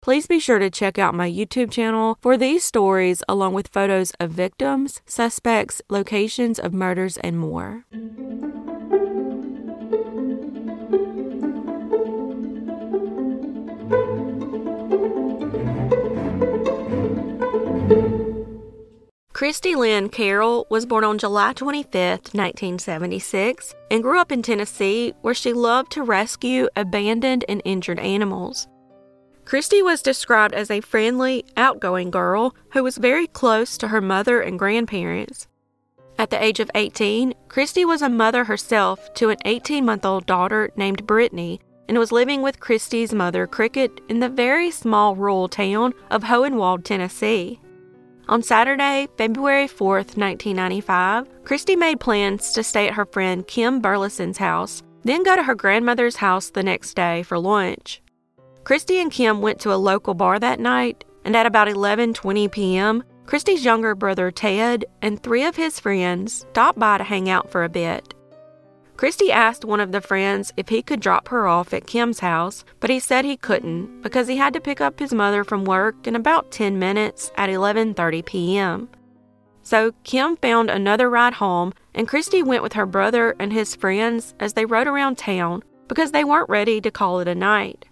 Please be sure to check out my YouTube channel for these stories, along with photos of victims, suspects, locations of murders, and more. Christy Lynn Carroll was born on July 25, 1976, and grew up in Tennessee, where she loved to rescue abandoned and injured animals. Christy was described as a friendly, outgoing girl who was very close to her mother and grandparents. At the age of 18, Christy was a mother herself to an 18 month old daughter named Brittany and was living with Christy's mother, Cricket, in the very small rural town of Hohenwald, Tennessee. On Saturday, February 4, 1995, Christy made plans to stay at her friend Kim Burleson's house, then go to her grandmother's house the next day for lunch. Christy and Kim went to a local bar that night, and at about 11:20 p.m., Christy's younger brother Ted and three of his friends stopped by to hang out for a bit. Christy asked one of the friends if he could drop her off at Kim's house, but he said he couldn't because he had to pick up his mother from work in about 10 minutes at 11:30 p.m. So Kim found another ride home and Christy went with her brother and his friends as they rode around town because they weren't ready to call it a night.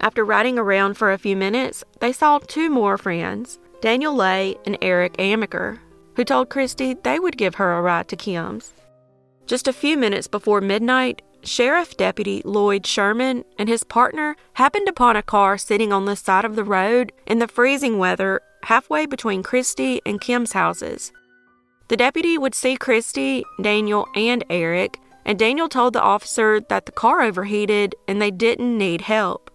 After riding around for a few minutes, they saw two more friends, Daniel Lay and Eric Amaker, who told Christy they would give her a ride to Kim's. Just a few minutes before midnight, Sheriff Deputy Lloyd Sherman and his partner happened upon a car sitting on the side of the road in the freezing weather halfway between Christy and Kim's houses. The deputy would see Christy, Daniel, and Eric, and Daniel told the officer that the car overheated and they didn't need help.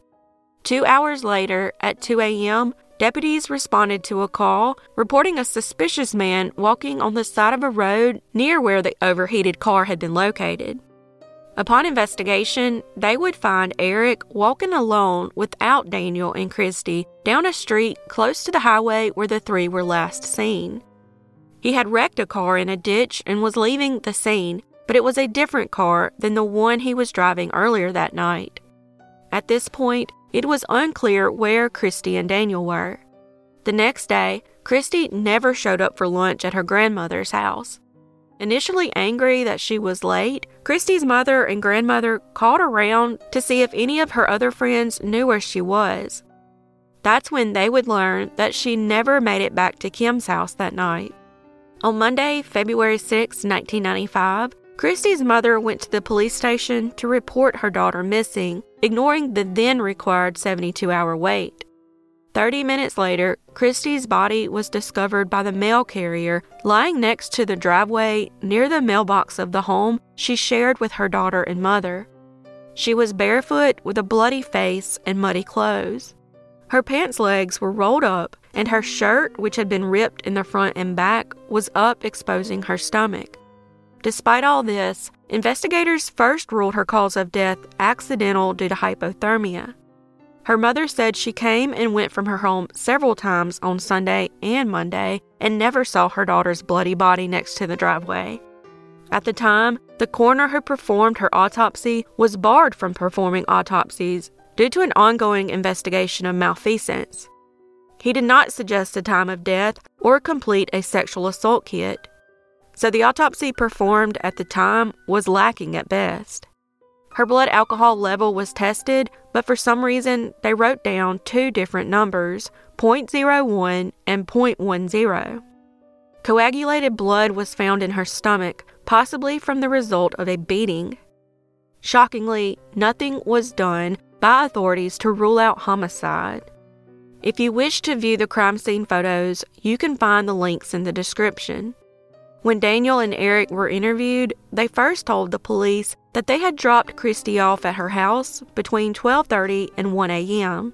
Two hours later, at 2 a.m., deputies responded to a call reporting a suspicious man walking on the side of a road near where the overheated car had been located. Upon investigation, they would find Eric walking alone without Daniel and Christy down a street close to the highway where the three were last seen. He had wrecked a car in a ditch and was leaving the scene, but it was a different car than the one he was driving earlier that night. At this point, it was unclear where Christy and Daniel were. The next day, Christy never showed up for lunch at her grandmother's house. Initially angry that she was late, Christy's mother and grandmother called around to see if any of her other friends knew where she was. That's when they would learn that she never made it back to Kim's house that night. On Monday, February 6, 1995, Christy's mother went to the police station to report her daughter missing, ignoring the then required 72 hour wait. 30 minutes later, Christy's body was discovered by the mail carrier lying next to the driveway near the mailbox of the home she shared with her daughter and mother. She was barefoot with a bloody face and muddy clothes. Her pants legs were rolled up, and her shirt, which had been ripped in the front and back, was up, exposing her stomach. Despite all this, investigators first ruled her cause of death accidental due to hypothermia. Her mother said she came and went from her home several times on Sunday and Monday and never saw her daughter's bloody body next to the driveway. At the time, the coroner who performed her autopsy was barred from performing autopsies due to an ongoing investigation of malfeasance. He did not suggest a time of death or complete a sexual assault kit so the autopsy performed at the time was lacking at best. Her blood alcohol level was tested, but for some reason they wrote down two different numbers 0.01 and 0.10. Coagulated blood was found in her stomach, possibly from the result of a beating. Shockingly, nothing was done by authorities to rule out homicide. If you wish to view the crime scene photos, you can find the links in the description. When Daniel and Eric were interviewed, they first told the police that they had dropped Christy off at her house between 12:30 and 1 a.m.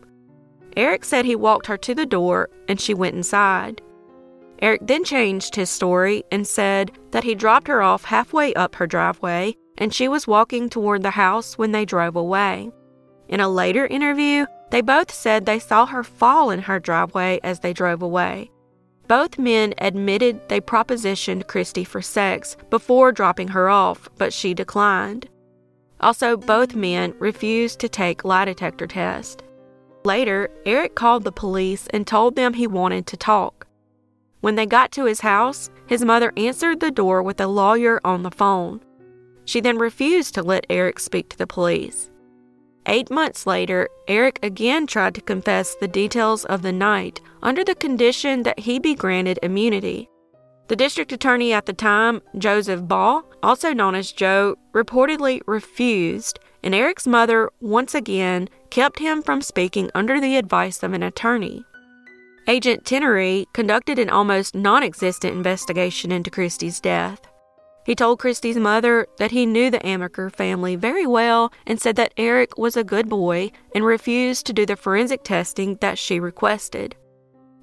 Eric said he walked her to the door and she went inside. Eric then changed his story and said that he dropped her off halfway up her driveway and she was walking toward the house when they drove away. In a later interview, they both said they saw her fall in her driveway as they drove away. Both men admitted they propositioned Christy for sex before dropping her off, but she declined. Also, both men refused to take lie detector tests. Later, Eric called the police and told them he wanted to talk. When they got to his house, his mother answered the door with a lawyer on the phone. She then refused to let Eric speak to the police. Eight months later, Eric again tried to confess the details of the night under the condition that he be granted immunity. The district attorney at the time, Joseph Ball, also known as Joe, reportedly refused, and Eric's mother once again kept him from speaking under the advice of an attorney. Agent Tenery conducted an almost non existent investigation into Christy's death. He told Christy's mother that he knew the Amaker family very well and said that Eric was a good boy and refused to do the forensic testing that she requested.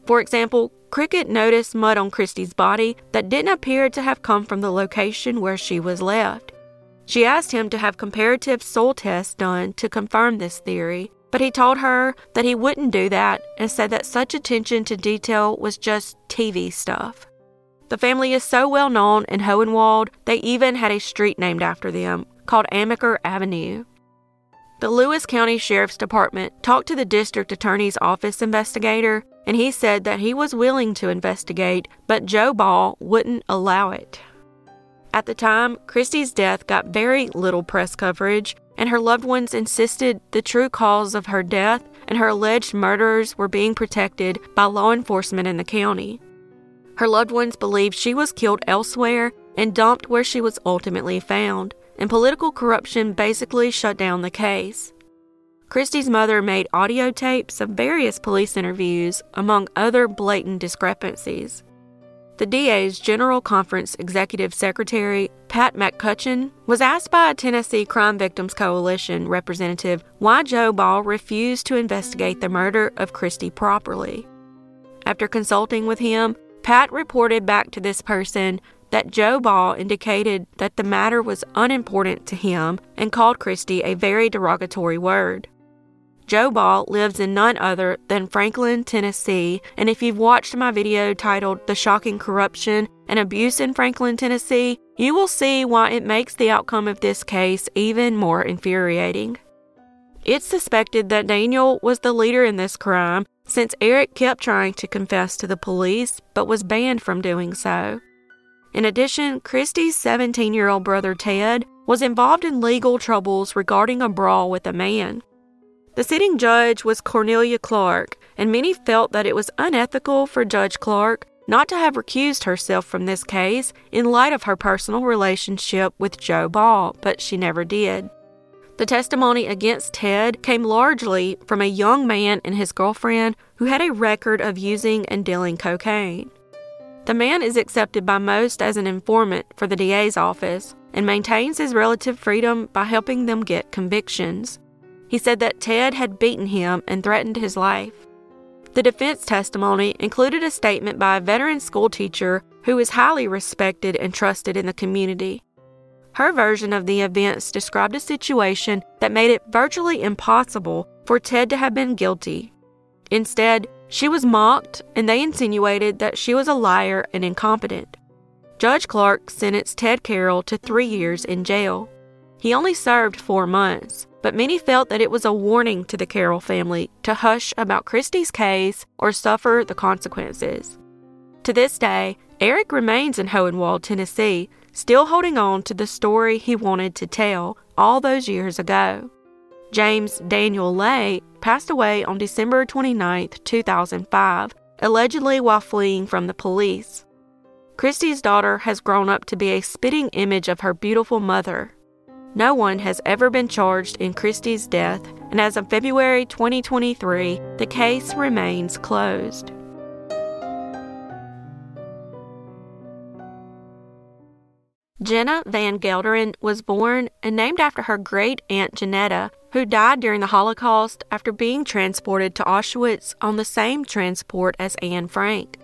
For example, Cricket noticed mud on Christy's body that didn't appear to have come from the location where she was left. She asked him to have comparative soil tests done to confirm this theory, but he told her that he wouldn't do that and said that such attention to detail was just TV stuff. The family is so well known in Hohenwald, they even had a street named after them, called Amaker Avenue. The Lewis County Sheriff's Department talked to the district attorney's office investigator, and he said that he was willing to investigate, but Joe Ball wouldn't allow it. At the time, Christy's death got very little press coverage, and her loved ones insisted the true cause of her death and her alleged murderers were being protected by law enforcement in the county. Her loved ones believed she was killed elsewhere and dumped where she was ultimately found, and political corruption basically shut down the case. Christy's mother made audio tapes of various police interviews, among other blatant discrepancies. The DA's General Conference Executive Secretary, Pat McCutcheon, was asked by a Tennessee Crime Victims Coalition representative why Joe Ball refused to investigate the murder of Christy properly. After consulting with him, Pat reported back to this person that Joe Ball indicated that the matter was unimportant to him and called Christy a very derogatory word. Joe Ball lives in none other than Franklin, Tennessee, and if you've watched my video titled The Shocking Corruption and Abuse in Franklin, Tennessee, you will see why it makes the outcome of this case even more infuriating. It's suspected that Daniel was the leader in this crime since Eric kept trying to confess to the police but was banned from doing so. In addition, Christy's 17 year old brother Ted was involved in legal troubles regarding a brawl with a man. The sitting judge was Cornelia Clark, and many felt that it was unethical for Judge Clark not to have recused herself from this case in light of her personal relationship with Joe Ball, but she never did. The testimony against Ted came largely from a young man and his girlfriend who had a record of using and dealing cocaine. The man is accepted by most as an informant for the DA's office and maintains his relative freedom by helping them get convictions. He said that Ted had beaten him and threatened his life. The defense testimony included a statement by a veteran school teacher who is highly respected and trusted in the community. Her version of the events described a situation that made it virtually impossible for Ted to have been guilty. Instead, she was mocked and they insinuated that she was a liar and incompetent. Judge Clark sentenced Ted Carroll to three years in jail. He only served four months, but many felt that it was a warning to the Carroll family to hush about Christy's case or suffer the consequences. To this day, Eric remains in Hohenwald, Tennessee, still holding on to the story he wanted to tell all those years ago. James Daniel Lay passed away on December 29, 2005, allegedly while fleeing from the police. Christy's daughter has grown up to be a spitting image of her beautiful mother. No one has ever been charged in Christy's death, and as of February 2023, the case remains closed. Jenna Van Gelderen was born and named after her great aunt Janetta, who died during the Holocaust after being transported to Auschwitz on the same transport as Anne Frank.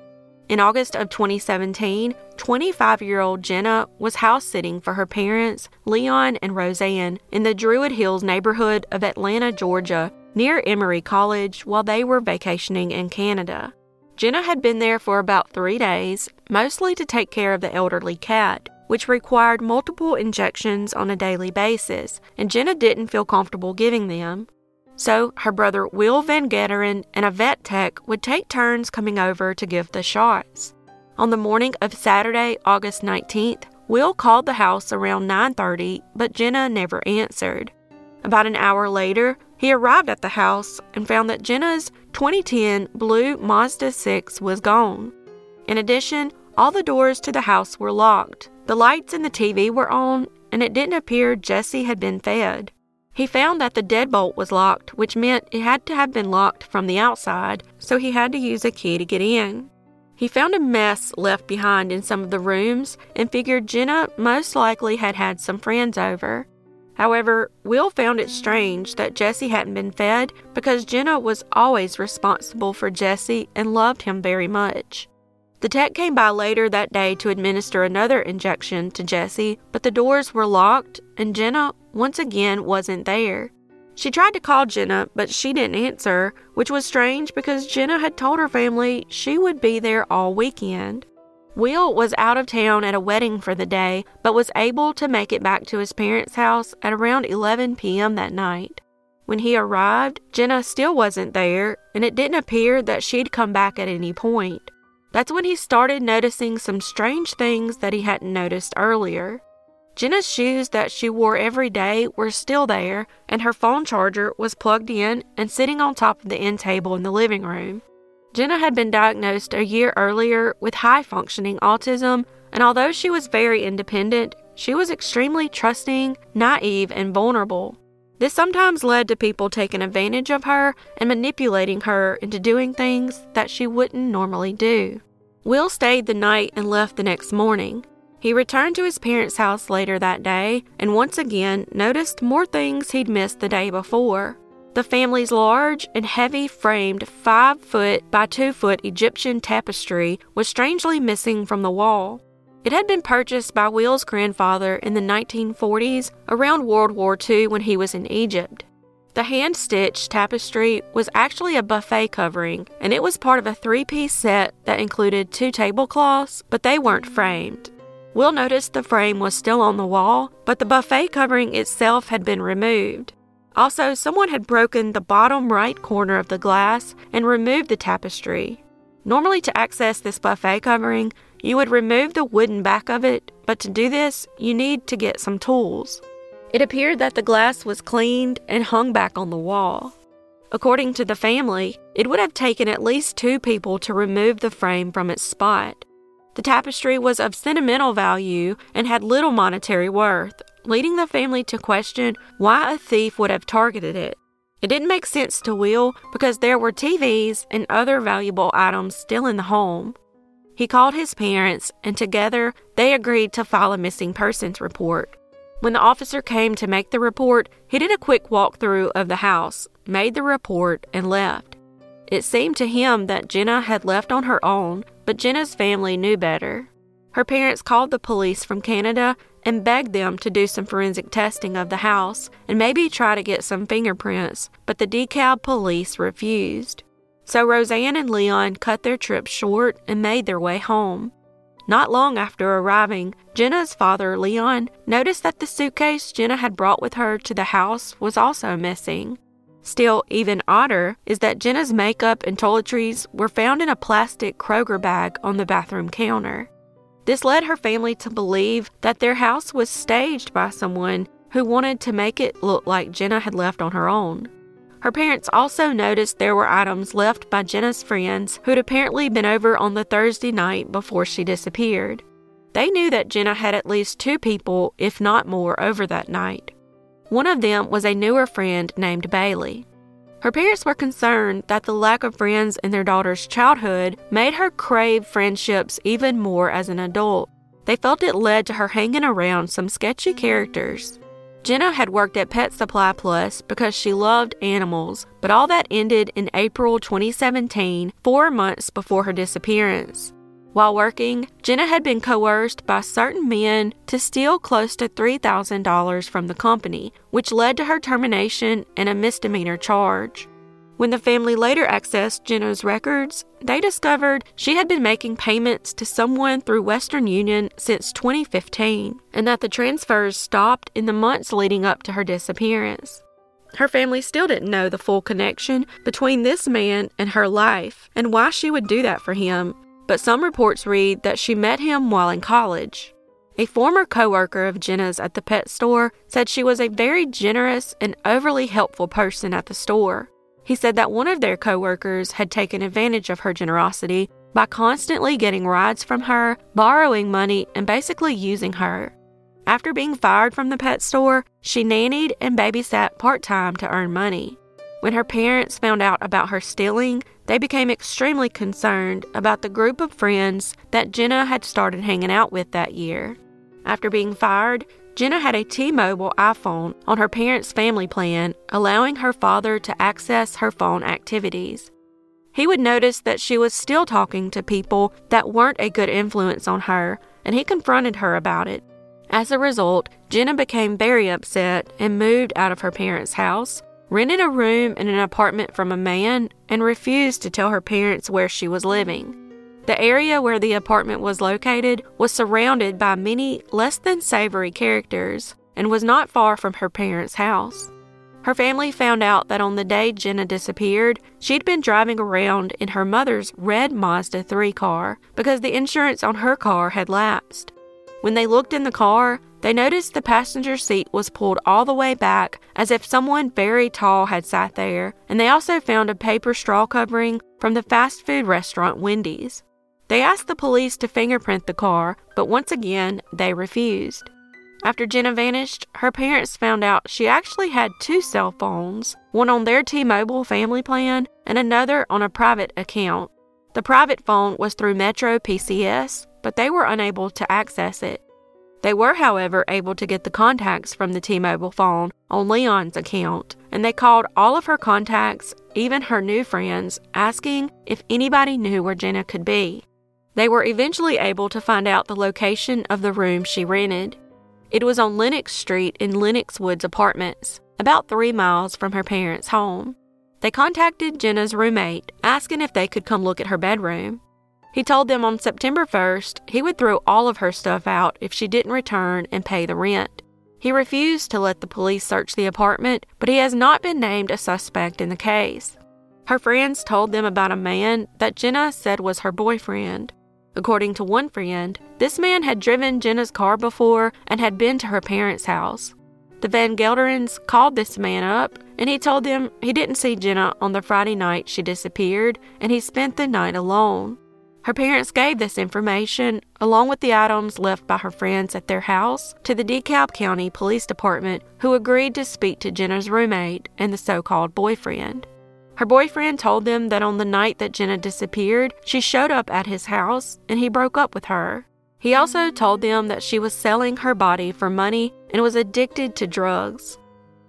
In August of 2017, 25 year old Jenna was house sitting for her parents, Leon and Roseanne, in the Druid Hills neighborhood of Atlanta, Georgia, near Emory College, while they were vacationing in Canada. Jenna had been there for about three days, mostly to take care of the elderly cat, which required multiple injections on a daily basis, and Jenna didn't feel comfortable giving them. So her brother Will Van Gelderen and a vet tech would take turns coming over to give the shots. On the morning of Saturday, August 19th, Will called the house around 9:30, but Jenna never answered. About an hour later, he arrived at the house and found that Jenna's 2010 blue Mazda 6 was gone. In addition, all the doors to the house were locked. The lights in the TV were on, and it didn't appear Jesse had been fed. He found that the deadbolt was locked, which meant it had to have been locked from the outside, so he had to use a key to get in. He found a mess left behind in some of the rooms and figured Jenna most likely had had some friends over. However, Will found it strange that Jesse hadn't been fed because Jenna was always responsible for Jesse and loved him very much. The tech came by later that day to administer another injection to Jesse, but the doors were locked and Jenna once again wasn't there. She tried to call Jenna, but she didn't answer, which was strange because Jenna had told her family she would be there all weekend. Will was out of town at a wedding for the day, but was able to make it back to his parents' house at around 11 p.m. that night. When he arrived, Jenna still wasn't there, and it didn't appear that she'd come back at any point. That's when he started noticing some strange things that he hadn't noticed earlier. Jenna's shoes that she wore every day were still there, and her phone charger was plugged in and sitting on top of the end table in the living room. Jenna had been diagnosed a year earlier with high functioning autism, and although she was very independent, she was extremely trusting, naive, and vulnerable. This sometimes led to people taking advantage of her and manipulating her into doing things that she wouldn't normally do. Will stayed the night and left the next morning. He returned to his parents' house later that day and once again noticed more things he'd missed the day before. The family's large and heavy framed 5 foot by 2 foot Egyptian tapestry was strangely missing from the wall. It had been purchased by Will's grandfather in the 1940s around World War II when he was in Egypt. The hand stitched tapestry was actually a buffet covering, and it was part of a three piece set that included two tablecloths, but they weren't framed. Will noticed the frame was still on the wall, but the buffet covering itself had been removed. Also, someone had broken the bottom right corner of the glass and removed the tapestry. Normally, to access this buffet covering, you would remove the wooden back of it, but to do this, you need to get some tools. It appeared that the glass was cleaned and hung back on the wall. According to the family, it would have taken at least two people to remove the frame from its spot. The tapestry was of sentimental value and had little monetary worth, leading the family to question why a thief would have targeted it. It didn't make sense to Will because there were TVs and other valuable items still in the home. He called his parents, and together they agreed to file a missing persons report. When the officer came to make the report, he did a quick walkthrough of the house, made the report, and left. It seemed to him that Jenna had left on her own, but Jenna's family knew better. Her parents called the police from Canada and begged them to do some forensic testing of the house and maybe try to get some fingerprints, but the DeKalb police refused. So Roseanne and Leon cut their trip short and made their way home. Not long after arriving, Jenna's father, Leon, noticed that the suitcase Jenna had brought with her to the house was also missing. Still, even odder is that Jenna's makeup and toiletries were found in a plastic Kroger bag on the bathroom counter. This led her family to believe that their house was staged by someone who wanted to make it look like Jenna had left on her own. Her parents also noticed there were items left by Jenna's friends who'd apparently been over on the Thursday night before she disappeared. They knew that Jenna had at least two people, if not more, over that night. One of them was a newer friend named Bailey. Her parents were concerned that the lack of friends in their daughter's childhood made her crave friendships even more as an adult. They felt it led to her hanging around some sketchy characters. Jenna had worked at Pet Supply Plus because she loved animals, but all that ended in April 2017, four months before her disappearance. While working, Jenna had been coerced by certain men to steal close to $3,000 from the company, which led to her termination and a misdemeanor charge. When the family later accessed Jenna's records, they discovered she had been making payments to someone through Western Union since 2015 and that the transfers stopped in the months leading up to her disappearance. Her family still didn't know the full connection between this man and her life and why she would do that for him but some reports read that she met him while in college. A former coworker of Jenna's at the pet store said she was a very generous and overly helpful person at the store. He said that one of their coworkers had taken advantage of her generosity by constantly getting rides from her, borrowing money, and basically using her. After being fired from the pet store, she nannied and babysat part time to earn money. When her parents found out about her stealing, they became extremely concerned about the group of friends that Jenna had started hanging out with that year. After being fired, Jenna had a T Mobile iPhone on her parents' family plan, allowing her father to access her phone activities. He would notice that she was still talking to people that weren't a good influence on her, and he confronted her about it. As a result, Jenna became very upset and moved out of her parents' house, rented a room in an apartment from a man, and refused to tell her parents where she was living. The area where the apartment was located was surrounded by many less than savory characters and was not far from her parents' house. Her family found out that on the day Jenna disappeared, she'd been driving around in her mother's red Mazda 3 car because the insurance on her car had lapsed. When they looked in the car, they noticed the passenger seat was pulled all the way back as if someone very tall had sat there, and they also found a paper straw covering from the fast food restaurant Wendy's. They asked the police to fingerprint the car, but once again, they refused. After Jenna vanished, her parents found out she actually had two cell phones, one on their T Mobile family plan and another on a private account. The private phone was through Metro PCS, but they were unable to access it. They were, however, able to get the contacts from the T Mobile phone on Leon's account, and they called all of her contacts, even her new friends, asking if anybody knew where Jenna could be. They were eventually able to find out the location of the room she rented. It was on Lenox Street in Lenox Woods Apartments, about three miles from her parents' home. They contacted Jenna's roommate, asking if they could come look at her bedroom. He told them on September 1st he would throw all of her stuff out if she didn't return and pay the rent. He refused to let the police search the apartment, but he has not been named a suspect in the case. Her friends told them about a man that Jenna said was her boyfriend. According to one friend, this man had driven Jenna's car before and had been to her parents' house. The Van Gelderens called this man up and he told them he didn't see Jenna on the Friday night she disappeared and he spent the night alone. Her parents gave this information, along with the items left by her friends at their house, to the DeKalb County Police Department, who agreed to speak to Jenna's roommate and the so called boyfriend. Her boyfriend told them that on the night that Jenna disappeared, she showed up at his house and he broke up with her. He also told them that she was selling her body for money and was addicted to drugs.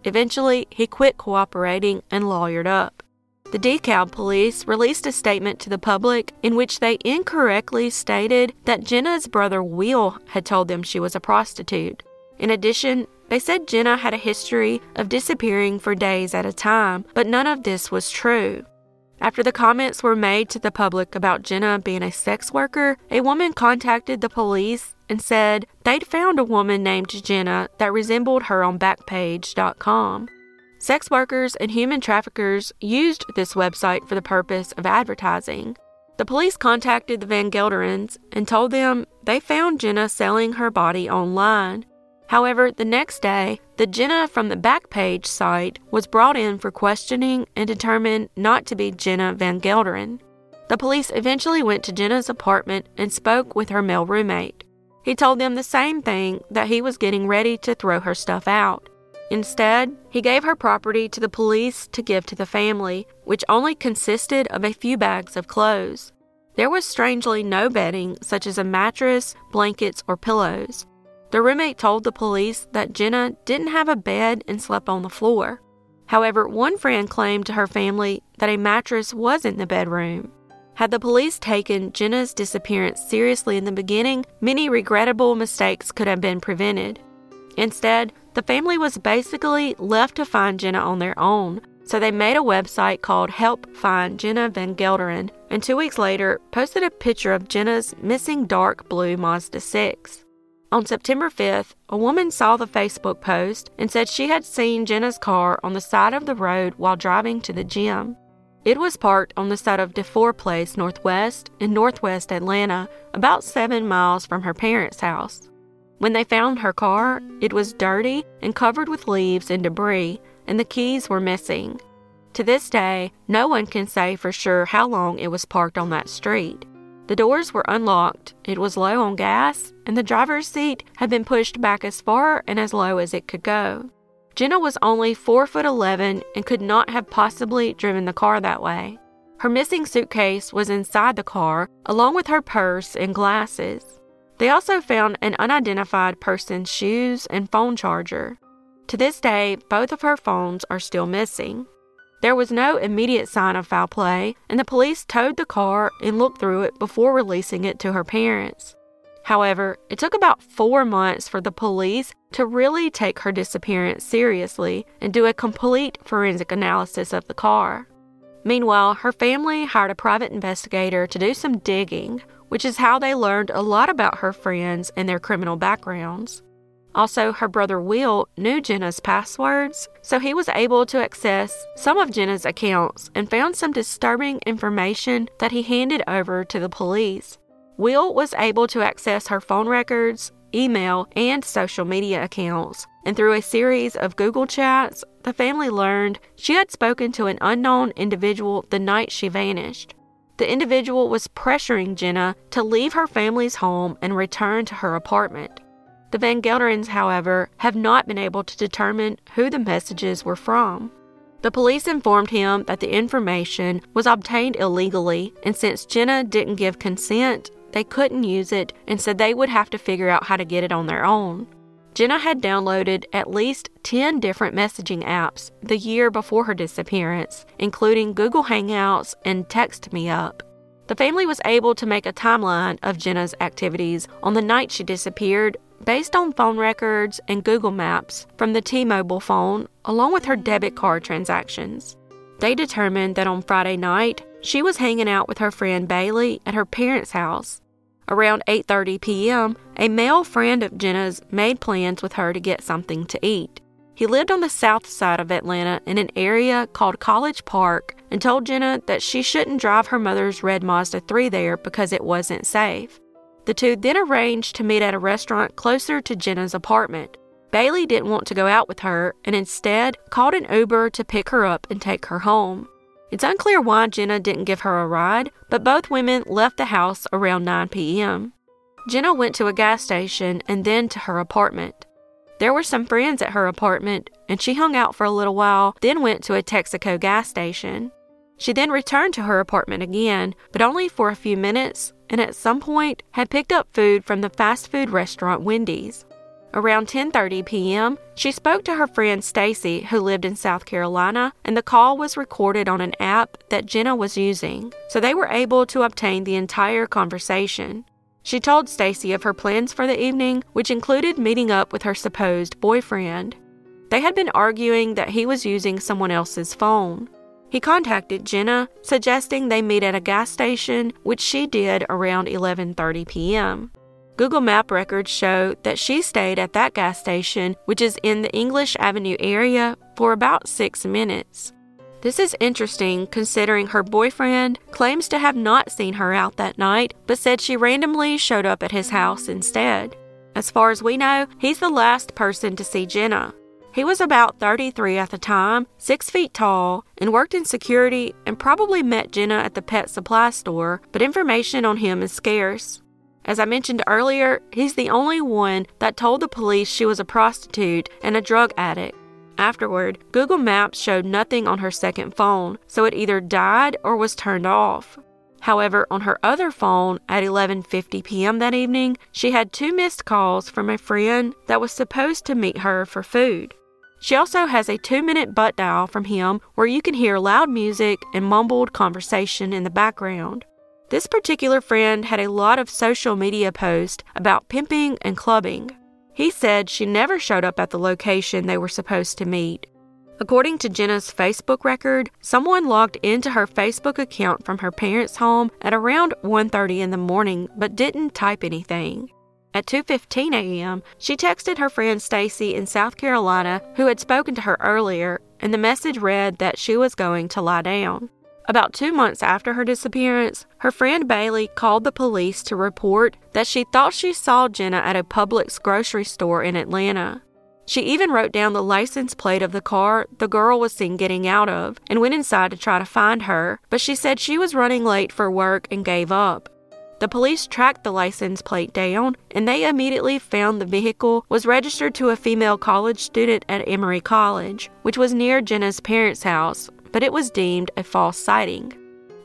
Eventually, he quit cooperating and lawyered up. The DeKalb police released a statement to the public in which they incorrectly stated that Jenna's brother Will had told them she was a prostitute. In addition, they said Jenna had a history of disappearing for days at a time, but none of this was true. After the comments were made to the public about Jenna being a sex worker, a woman contacted the police and said they'd found a woman named Jenna that resembled her on Backpage.com. Sex workers and human traffickers used this website for the purpose of advertising. The police contacted the Van Gelderens and told them they found Jenna selling her body online. However, the next day, the Jenna from the Backpage site was brought in for questioning and determined not to be Jenna Van Gelderen. The police eventually went to Jenna's apartment and spoke with her male roommate. He told them the same thing that he was getting ready to throw her stuff out. Instead, he gave her property to the police to give to the family, which only consisted of a few bags of clothes. There was strangely no bedding, such as a mattress, blankets, or pillows. The roommate told the police that Jenna didn't have a bed and slept on the floor. However, one friend claimed to her family that a mattress was in the bedroom. Had the police taken Jenna's disappearance seriously in the beginning, many regrettable mistakes could have been prevented. Instead, the family was basically left to find Jenna on their own, so they made a website called Help Find Jenna Van Gelderen, and two weeks later posted a picture of Jenna's missing dark blue Mazda 6. On September 5th, a woman saw the Facebook post and said she had seen Jenna's car on the side of the road while driving to the gym. It was parked on the side of DeFore Place Northwest in northwest Atlanta, about seven miles from her parents' house. When they found her car, it was dirty and covered with leaves and debris, and the keys were missing. To this day, no one can say for sure how long it was parked on that street. The doors were unlocked, it was low on gas, and the driver's seat had been pushed back as far and as low as it could go. Jenna was only 4 foot 11 and could not have possibly driven the car that way. Her missing suitcase was inside the car, along with her purse and glasses. They also found an unidentified person's shoes and phone charger. To this day, both of her phones are still missing. There was no immediate sign of foul play, and the police towed the car and looked through it before releasing it to her parents. However, it took about four months for the police to really take her disappearance seriously and do a complete forensic analysis of the car. Meanwhile, her family hired a private investigator to do some digging, which is how they learned a lot about her friends and their criminal backgrounds. Also, her brother Will knew Jenna's passwords, so he was able to access some of Jenna's accounts and found some disturbing information that he handed over to the police. Will was able to access her phone records, email, and social media accounts, and through a series of Google chats, the family learned she had spoken to an unknown individual the night she vanished. The individual was pressuring Jenna to leave her family's home and return to her apartment. The Van Gelderens, however, have not been able to determine who the messages were from. The police informed him that the information was obtained illegally, and since Jenna didn't give consent, they couldn't use it and said they would have to figure out how to get it on their own. Jenna had downloaded at least 10 different messaging apps the year before her disappearance, including Google Hangouts and Text Me Up. The family was able to make a timeline of Jenna's activities on the night she disappeared based on phone records and Google Maps from the T Mobile phone, along with her debit card transactions. They determined that on Friday night, she was hanging out with her friend Bailey at her parents' house. Around 8:30 p.m., a male friend of Jenna's made plans with her to get something to eat. He lived on the south side of Atlanta in an area called College Park and told Jenna that she shouldn't drive her mother's red Mazda 3 there because it wasn't safe. The two then arranged to meet at a restaurant closer to Jenna's apartment. Bailey didn't want to go out with her and instead called an Uber to pick her up and take her home. It's unclear why Jenna didn't give her a ride, but both women left the house around 9 p.m. Jenna went to a gas station and then to her apartment. There were some friends at her apartment, and she hung out for a little while, then went to a Texaco gas station. She then returned to her apartment again, but only for a few minutes, and at some point had picked up food from the fast food restaurant Wendy's. Around 10:30 p.m., she spoke to her friend Stacy who lived in South Carolina, and the call was recorded on an app that Jenna was using, so they were able to obtain the entire conversation. She told Stacy of her plans for the evening, which included meeting up with her supposed boyfriend. They had been arguing that he was using someone else's phone. He contacted Jenna, suggesting they meet at a gas station, which she did around 11:30 p.m. Google Map records show that she stayed at that gas station, which is in the English Avenue area, for about six minutes. This is interesting considering her boyfriend claims to have not seen her out that night, but said she randomly showed up at his house instead. As far as we know, he's the last person to see Jenna. He was about 33 at the time, 6 feet tall, and worked in security and probably met Jenna at the pet supply store, but information on him is scarce. As I mentioned earlier, he's the only one that told the police she was a prostitute and a drug addict. Afterward, Google Maps showed nothing on her second phone, so it either died or was turned off. However, on her other phone at 11:50 p.m. that evening, she had two missed calls from a friend that was supposed to meet her for food. She also has a 2-minute butt dial from him where you can hear loud music and mumbled conversation in the background. This particular friend had a lot of social media posts about pimping and clubbing. He said she never showed up at the location they were supposed to meet. According to Jenna's Facebook record, someone logged into her Facebook account from her parents' home at around 1:30 in the morning but didn't type anything. At 2:15 a.m., she texted her friend Stacy in South Carolina, who had spoken to her earlier, and the message read that she was going to lie down. About two months after her disappearance, her friend Bailey called the police to report that she thought she saw Jenna at a Publix grocery store in Atlanta. She even wrote down the license plate of the car the girl was seen getting out of and went inside to try to find her, but she said she was running late for work and gave up. The police tracked the license plate down and they immediately found the vehicle was registered to a female college student at Emory College, which was near Jenna's parents' house, but it was deemed a false sighting.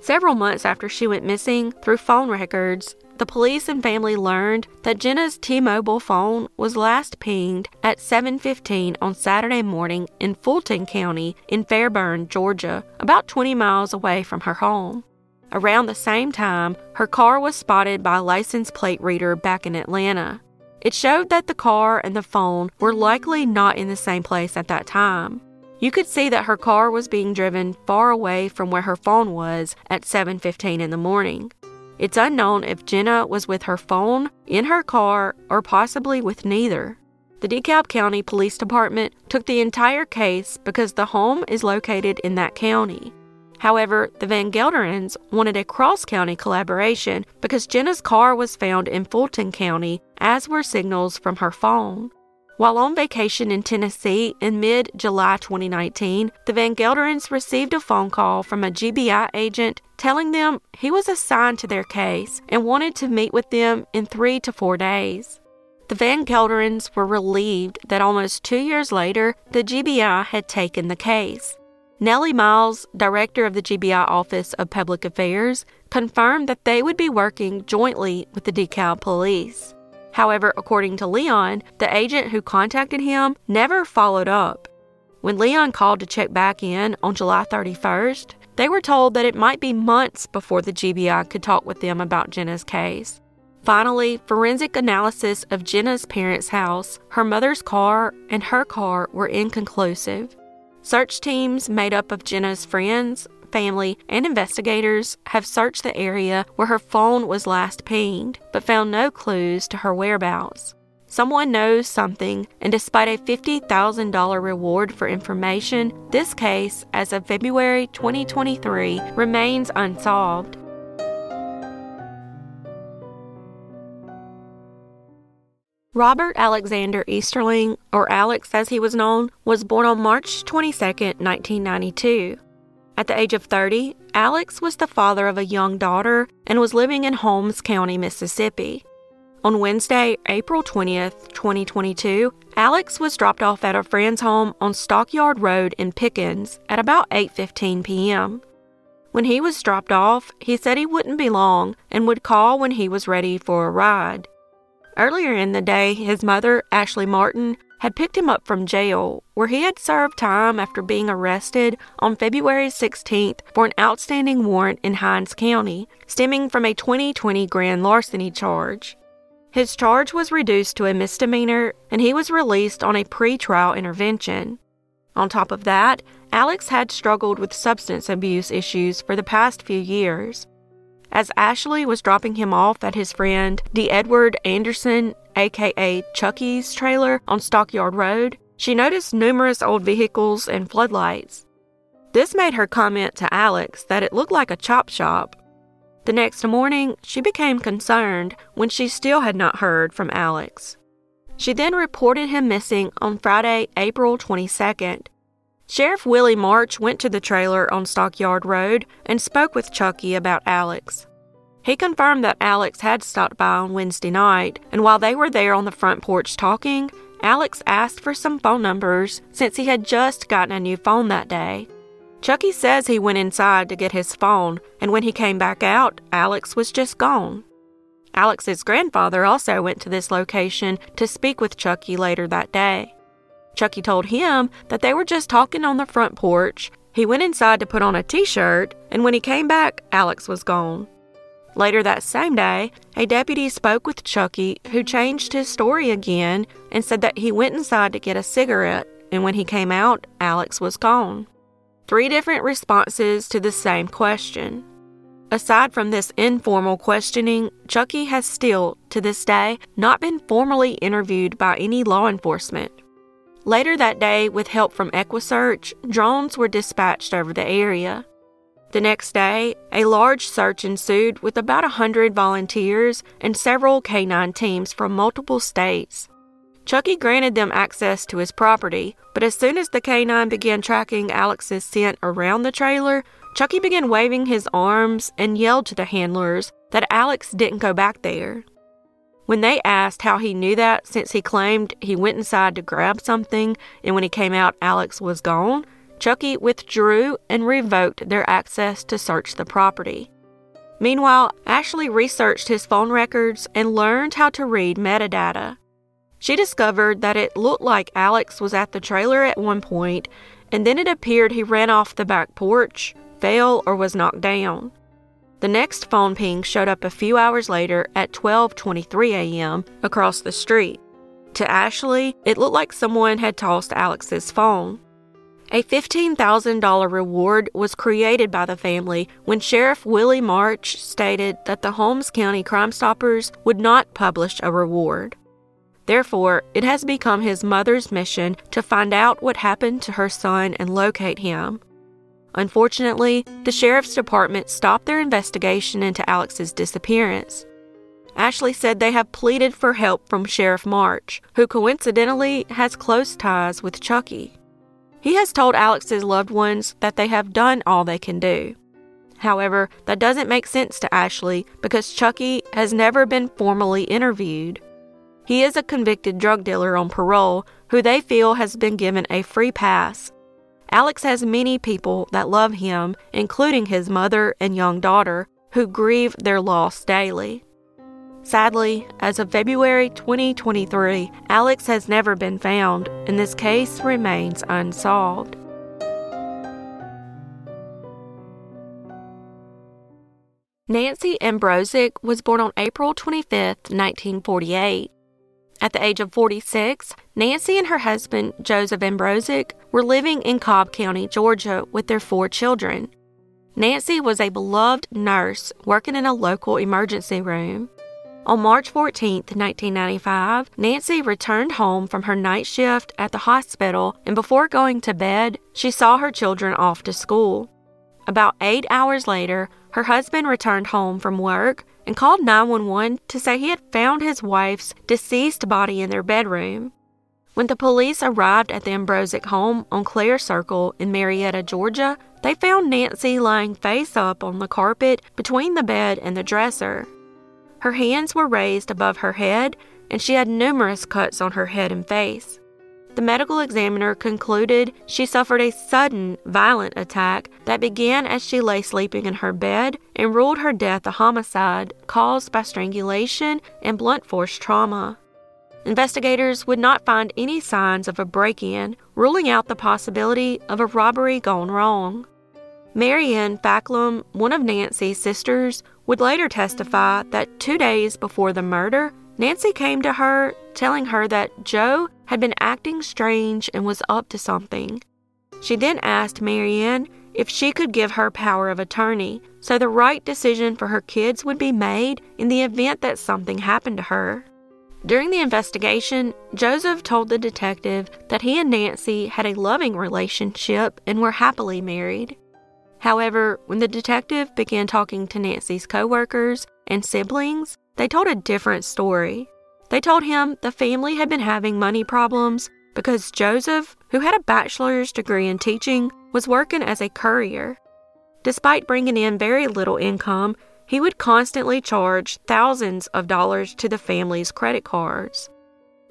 Several months after she went missing, through phone records, the police and family learned that Jenna's T-Mobile phone was last pinged at 7:15 on Saturday morning in Fulton County in Fairburn, Georgia, about 20 miles away from her home. Around the same time, her car was spotted by a license plate reader back in Atlanta. It showed that the car and the phone were likely not in the same place at that time. You could see that her car was being driven far away from where her phone was at 7:15 in the morning. It's unknown if Jenna was with her phone, in her car, or possibly with neither. The DeKalb County Police Department took the entire case because the home is located in that county. However, the Van Gelderens wanted a cross county collaboration because Jenna's car was found in Fulton County, as were signals from her phone. While on vacation in Tennessee in mid July 2019, the Van Gelderens received a phone call from a GBI agent telling them he was assigned to their case and wanted to meet with them in three to four days. The Van Gelderens were relieved that almost two years later, the GBI had taken the case. Nellie Miles, director of the GBI Office of Public Affairs, confirmed that they would be working jointly with the DeKalb police. However, according to Leon, the agent who contacted him never followed up. When Leon called to check back in on July 31st, they were told that it might be months before the GBI could talk with them about Jenna's case. Finally, forensic analysis of Jenna's parents' house, her mother's car, and her car were inconclusive. Search teams made up of Jenna's friends, family, and investigators have searched the area where her phone was last pinged, but found no clues to her whereabouts. Someone knows something, and despite a $50,000 reward for information, this case, as of February 2023, remains unsolved. Robert Alexander Easterling, or Alex as he was known, was born on March 22, 1992. At the age of 30, Alex was the father of a young daughter and was living in Holmes County, Mississippi. On Wednesday, April 20th, 2022, Alex was dropped off at a friend's home on Stockyard Road in Pickens at about 8:15 p.m. When he was dropped off, he said he wouldn't be long and would call when he was ready for a ride. Earlier in the day, his mother, Ashley Martin, had picked him up from jail, where he had served time after being arrested on February 16th for an outstanding warrant in Hinds County, stemming from a 2020 grand larceny charge. His charge was reduced to a misdemeanor, and he was released on a pre-trial intervention. On top of that, Alex had struggled with substance abuse issues for the past few years. As Ashley was dropping him off at his friend D. Edward Anderson, aka Chucky's trailer on Stockyard Road, she noticed numerous old vehicles and floodlights. This made her comment to Alex that it looked like a chop shop. The next morning, she became concerned when she still had not heard from Alex. She then reported him missing on Friday, April 22nd. Sheriff Willie March went to the trailer on Stockyard Road and spoke with Chucky about Alex. He confirmed that Alex had stopped by on Wednesday night, and while they were there on the front porch talking, Alex asked for some phone numbers since he had just gotten a new phone that day. Chucky says he went inside to get his phone, and when he came back out, Alex was just gone. Alex's grandfather also went to this location to speak with Chucky later that day. Chucky told him that they were just talking on the front porch. He went inside to put on a t shirt, and when he came back, Alex was gone. Later that same day, a deputy spoke with Chucky, who changed his story again and said that he went inside to get a cigarette, and when he came out, Alex was gone. Three different responses to the same question. Aside from this informal questioning, Chucky has still, to this day, not been formally interviewed by any law enforcement. Later that day, with help from EquuSearch, drones were dispatched over the area. The next day, a large search ensued with about a 100 volunteers and several canine teams from multiple states. Chucky granted them access to his property, but as soon as the canine began tracking Alex's scent around the trailer, Chucky began waving his arms and yelled to the handlers that Alex didn't go back there. When they asked how he knew that, since he claimed he went inside to grab something and when he came out, Alex was gone, Chucky withdrew and revoked their access to search the property. Meanwhile, Ashley researched his phone records and learned how to read metadata. She discovered that it looked like Alex was at the trailer at one point, and then it appeared he ran off the back porch, fell, or was knocked down. The next phone ping showed up a few hours later at 12:23 a.m. across the street. To Ashley, it looked like someone had tossed Alex's phone. A $15,000 reward was created by the family when Sheriff Willie March stated that the Holmes County Crime Stoppers would not publish a reward. Therefore, it has become his mother's mission to find out what happened to her son and locate him. Unfortunately, the sheriff's department stopped their investigation into Alex's disappearance. Ashley said they have pleaded for help from Sheriff March, who coincidentally has close ties with Chucky. He has told Alex's loved ones that they have done all they can do. However, that doesn't make sense to Ashley because Chucky has never been formally interviewed. He is a convicted drug dealer on parole who they feel has been given a free pass. Alex has many people that love him, including his mother and young daughter, who grieve their loss daily. Sadly, as of February 2023, Alex has never been found, and this case remains unsolved. Nancy Ambrozik was born on April 25, 1948. At the age of 46, Nancy and her husband, Joseph Ambrozik, were living in Cobb County, Georgia, with their four children. Nancy was a beloved nurse working in a local emergency room. On March 14, 1995, Nancy returned home from her night shift at the hospital, and before going to bed, she saw her children off to school. About eight hours later, her husband returned home from work and called 911 to say he had found his wife's deceased body in their bedroom. When the police arrived at the Ambrozik home on Clare Circle in Marietta, Georgia, they found Nancy lying face up on the carpet between the bed and the dresser. Her hands were raised above her head, and she had numerous cuts on her head and face. The medical examiner concluded she suffered a sudden, violent attack that began as she lay sleeping in her bed and ruled her death a homicide caused by strangulation and blunt force trauma. Investigators would not find any signs of a break in, ruling out the possibility of a robbery gone wrong. Marianne Facklum, one of Nancy's sisters, would later testify that two days before the murder, Nancy came to her telling her that Joe had been acting strange and was up to something. She then asked Marianne if she could give her power of attorney so the right decision for her kids would be made in the event that something happened to her. During the investigation, Joseph told the detective that he and Nancy had a loving relationship and were happily married. However, when the detective began talking to Nancy's coworkers and siblings, they told a different story. They told him the family had been having money problems because Joseph, who had a bachelor's degree in teaching, was working as a courier. Despite bringing in very little income, he would constantly charge thousands of dollars to the family's credit cards.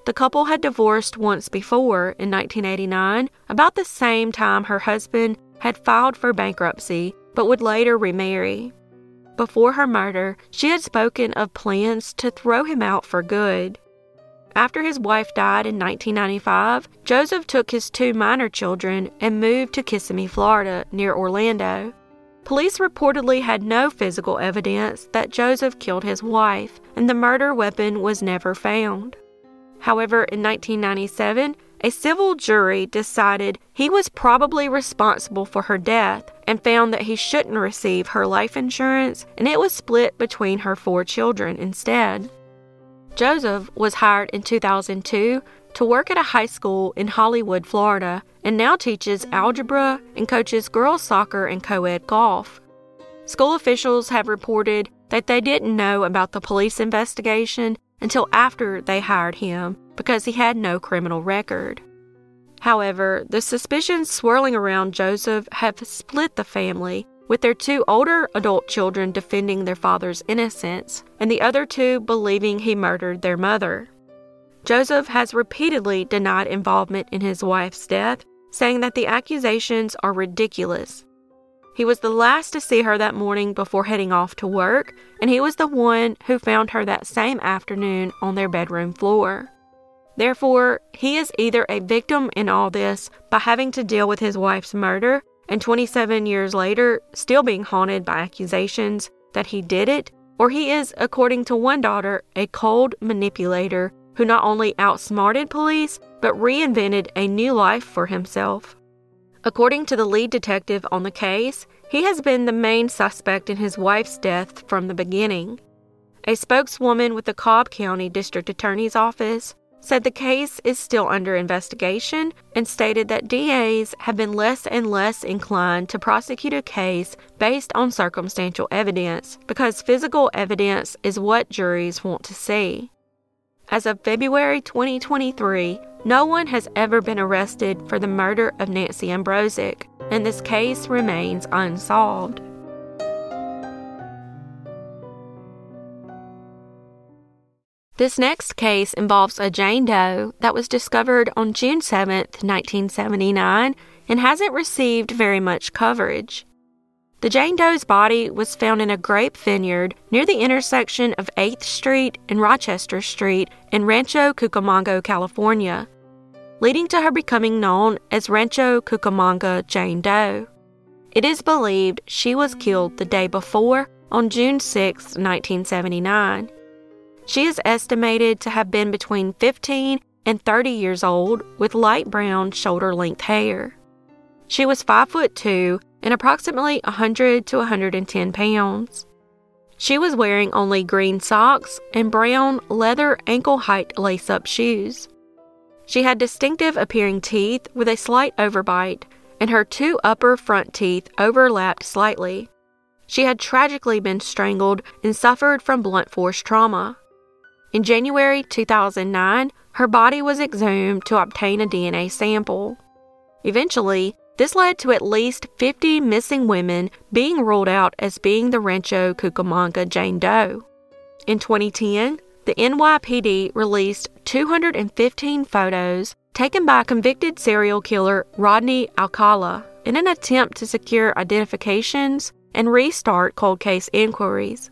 The couple had divorced once before in 1989, about the same time her husband had filed for bankruptcy but would later remarry. Before her murder, she had spoken of plans to throw him out for good. After his wife died in 1995, Joseph took his two minor children and moved to Kissimmee, Florida, near Orlando. Police reportedly had no physical evidence that Joseph killed his wife, and the murder weapon was never found. However, in 1997, a civil jury decided he was probably responsible for her death and found that he shouldn't receive her life insurance, and it was split between her four children instead. Joseph was hired in 2002 to work at a high school in Hollywood, Florida, and now teaches algebra and coaches girls soccer and co ed golf. School officials have reported that they didn't know about the police investigation until after they hired him because he had no criminal record. However, the suspicions swirling around Joseph have split the family, with their two older adult children defending their father's innocence, and the other two believing he murdered their mother. Joseph has repeatedly denied involvement in his wife's death, saying that the accusations are ridiculous. He was the last to see her that morning before heading off to work, and he was the one who found her that same afternoon on their bedroom floor. Therefore, he is either a victim in all this by having to deal with his wife's murder and 27 years later still being haunted by accusations that he did it, or he is, according to one daughter, a cold manipulator who not only outsmarted police but reinvented a new life for himself. According to the lead detective on the case, he has been the main suspect in his wife's death from the beginning. A spokeswoman with the Cobb County District Attorney's Office said the case is still under investigation and stated that DAs have been less and less inclined to prosecute a case based on circumstantial evidence because physical evidence is what juries want to see. As of February 2023, no one has ever been arrested for the murder of Nancy Ambrozik, and this case remains unsolved. This next case involves a Jane Doe that was discovered on June 7, 1979, and hasn't received very much coverage. The Jane Doe's body was found in a grape vineyard near the intersection of 8th Street and Rochester Street in Rancho Cucamonga, California, leading to her becoming known as Rancho Cucamonga Jane Doe. It is believed she was killed the day before on June 6, 1979. She is estimated to have been between 15 and 30 years old with light brown shoulder length hair. She was 5 foot 2 and approximately 100 to 110 pounds. She was wearing only green socks and brown leather ankle height lace up shoes. She had distinctive appearing teeth with a slight overbite, and her two upper front teeth overlapped slightly. She had tragically been strangled and suffered from blunt force trauma. In January 2009, her body was exhumed to obtain a DNA sample. Eventually, this led to at least 50 missing women being ruled out as being the Rancho Cucamonga Jane Doe. In 2010, the NYPD released 215 photos taken by convicted serial killer Rodney Alcala in an attempt to secure identifications and restart cold case inquiries.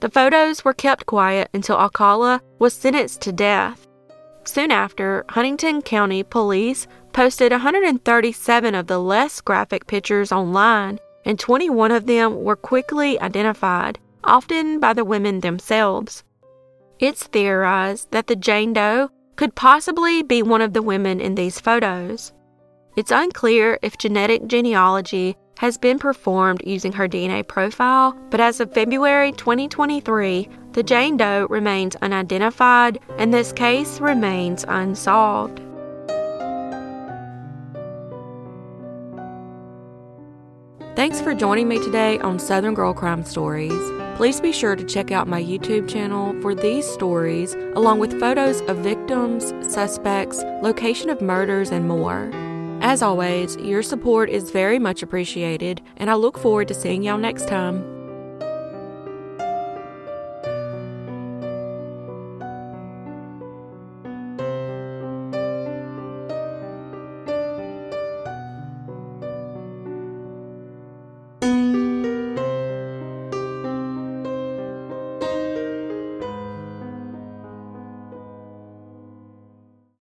The photos were kept quiet until Alcala was sentenced to death. Soon after, Huntington County Police posted 137 of the less graphic pictures online, and 21 of them were quickly identified, often by the women themselves. It's theorized that the Jane Doe could possibly be one of the women in these photos. It's unclear if genetic genealogy has been performed using her DNA profile, but as of February 2023, the Jane Doe remains unidentified and this case remains unsolved. Thanks for joining me today on Southern Girl Crime Stories. Please be sure to check out my YouTube channel for these stories, along with photos of victims, suspects, location of murders, and more. As always, your support is very much appreciated, and I look forward to seeing y'all next time.